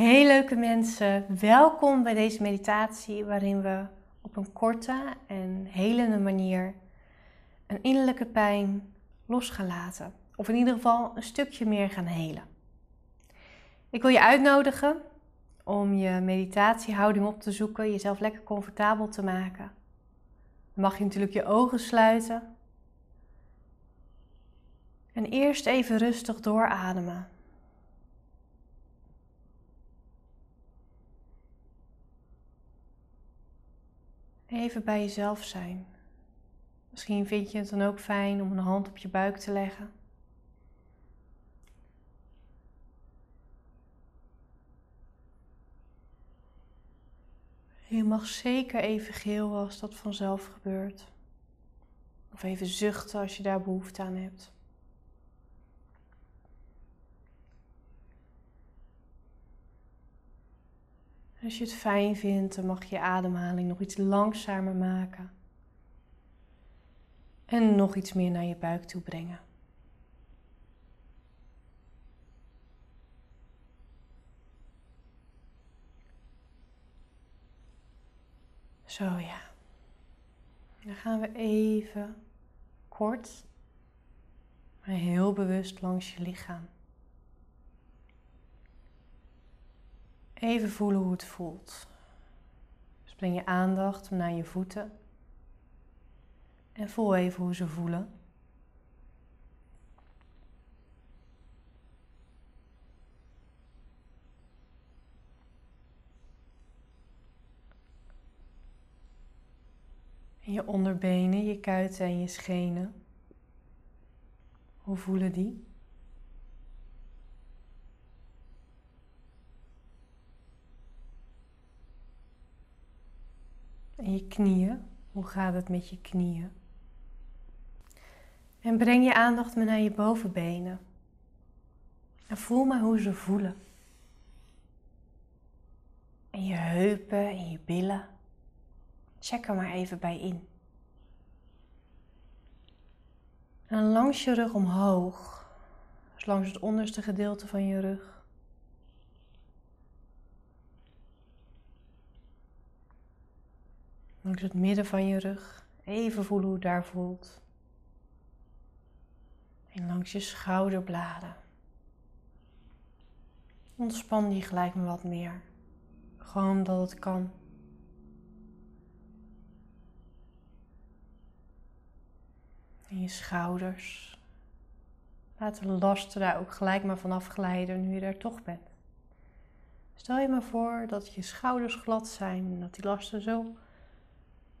Hey leuke mensen, welkom bij deze meditatie waarin we op een korte en helende manier een innerlijke pijn los gaan laten. Of in ieder geval een stukje meer gaan helen. Ik wil je uitnodigen om je meditatiehouding op te zoeken, jezelf lekker comfortabel te maken. Dan mag je natuurlijk je ogen sluiten. En eerst even rustig doorademen. Even bij jezelf zijn. Misschien vind je het dan ook fijn om een hand op je buik te leggen. Je mag zeker even geel als dat vanzelf gebeurt. Of even zuchten als je daar behoefte aan hebt. Als je het fijn vindt, dan mag je ademhaling nog iets langzamer maken. En nog iets meer naar je buik toe brengen. Zo ja. Dan gaan we even kort, maar heel bewust langs je lichaam. Even voelen hoe het voelt. Dus breng je aandacht naar je voeten. En voel even hoe ze voelen. En je onderbenen, je kuiten en je schenen. Hoe voelen die? En je knieën, hoe gaat het met je knieën? En breng je aandacht maar naar je bovenbenen. En voel maar hoe ze voelen. En je heupen en je billen. Check er maar even bij in. En langs je rug omhoog, dus langs het onderste gedeelte van je rug. Langs het midden van je rug. Even voelen hoe het daar voelt. En langs je schouderbladen. Ontspan die gelijk maar wat meer. Gewoon omdat het kan. En je schouders. Laat de lasten daar ook gelijk maar vanaf glijden nu je er toch bent. Stel je maar voor dat je schouders glad zijn en dat die lasten zo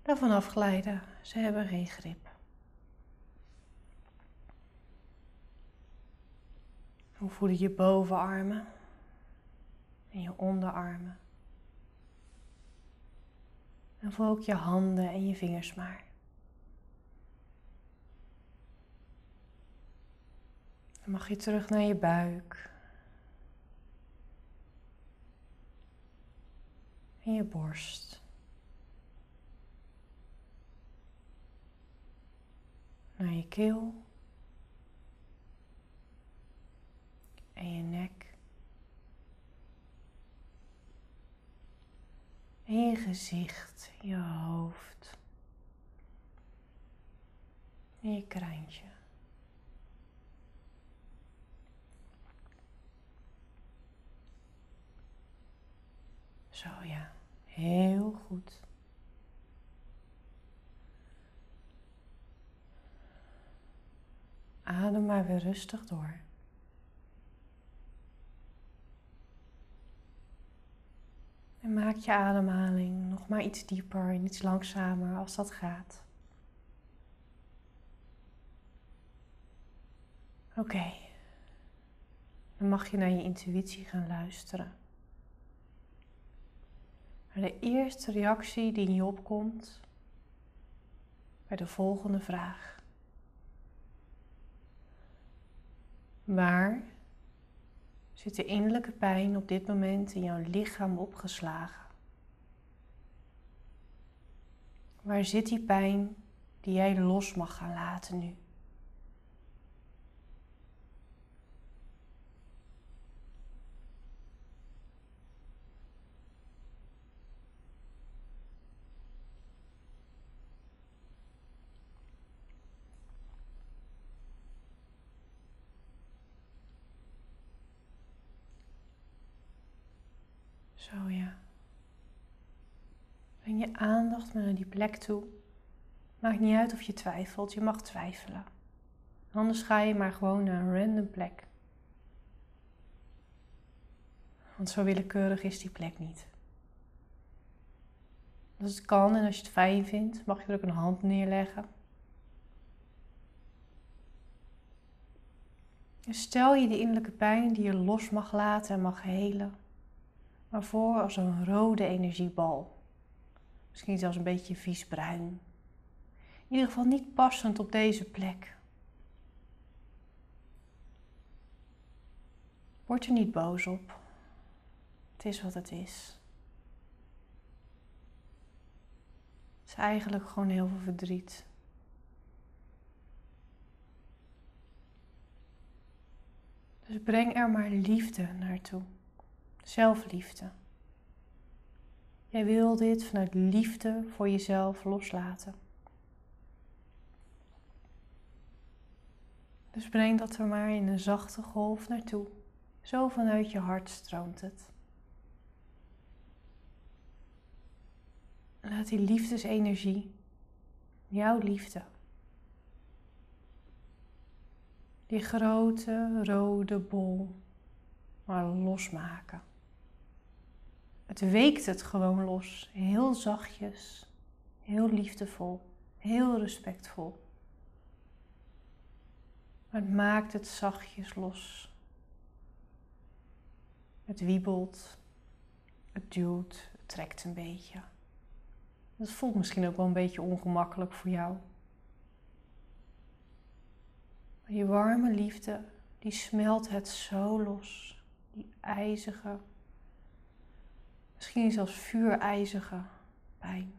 daarvan afglijden. Ze hebben geen grip. Hoe voelen je bovenarmen en je onderarmen? En voel ook je handen en je vingers maar. Dan mag je terug naar je buik. En je borst. Naar je keel en je nek en je gezicht, je hoofd en je kraantje. Zo ja, heel goed. Adem maar weer rustig door. En maak je ademhaling nog maar iets dieper en iets langzamer als dat gaat. Oké, dan mag je naar je intuïtie gaan luisteren. Maar de eerste reactie die in je opkomt bij de volgende vraag. Waar zit de innerlijke pijn op dit moment in jouw lichaam opgeslagen? Waar zit die pijn die jij los mag gaan laten nu? Zo ja. Breng je aandacht maar naar die plek toe. Maakt niet uit of je twijfelt, je mag twijfelen. Anders ga je maar gewoon naar een random plek. Want zo willekeurig is die plek niet. Als het kan en als je het fijn vindt, mag je er ook een hand neerleggen. En stel je die innerlijke pijn die je los mag laten en mag helen, maar voor als een rode energiebal. Misschien zelfs een beetje viesbruin. In ieder geval niet passend op deze plek. Word er niet boos op. Het is wat het is. Het is eigenlijk gewoon heel veel verdriet. Dus breng er maar liefde naartoe. Zelfliefde. Jij wil dit vanuit liefde voor jezelf loslaten. Dus breng dat er maar in een zachte golf naartoe. Zo vanuit je hart stroomt het. Laat die liefdesenergie, jouw liefde, die grote rode bol maar losmaken. Het weekt het gewoon los, heel zachtjes, heel liefdevol, heel respectvol. Het maakt het zachtjes los. Het wiebelt, het duwt, het trekt een beetje. Dat voelt misschien ook wel een beetje ongemakkelijk voor jou. Maar je warme liefde, die smelt het zo los. Die ijzige, misschien zelfs vuurijzige pijn.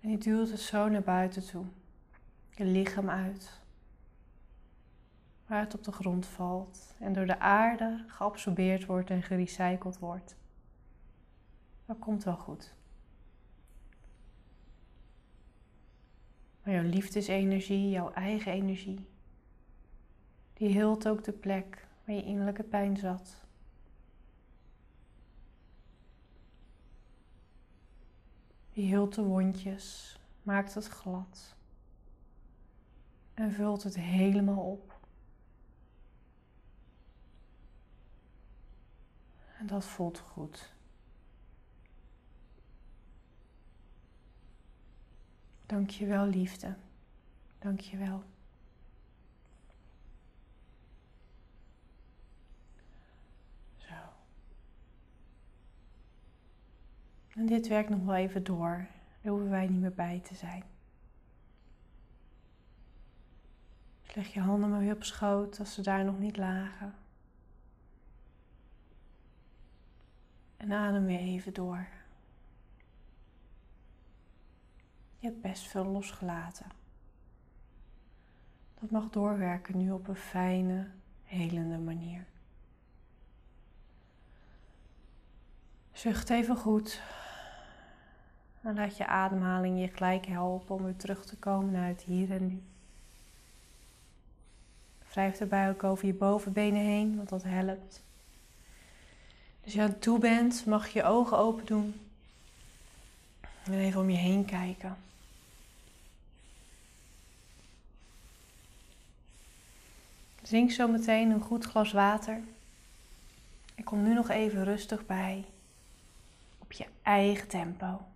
En je duwt het zo naar buiten toe. Je lichaam uit. Waar het op de grond valt en door de aarde geabsorbeerd wordt en gerecycled wordt. Dat komt wel goed. Maar jouw liefdesenergie, jouw eigen energie, die hield ook de plek waar je innerlijke pijn zat. Die hield de wondjes, maakt het glad en vult het helemaal op. En dat voelt goed. Dank je wel, liefde. Dank je wel. Zo. En dit werkt nog wel even door. Daar hoeven wij niet meer bij te zijn. Dus leg je handen maar weer op schoot als ze daar nog niet lagen. En adem weer even door. Je hebt best veel losgelaten. Dat mag doorwerken nu op een fijne, helende manier. Zucht even goed. En laat je ademhaling je gelijk helpen om weer terug te komen naar het hier en nu. Wrijf erbij ook over je bovenbenen heen, want dat helpt. Als je aan toe bent, mag je je ogen open doen. En even om je heen kijken. Drink zo meteen een goed glas water. En kom nu nog even rustig bij op je eigen tempo.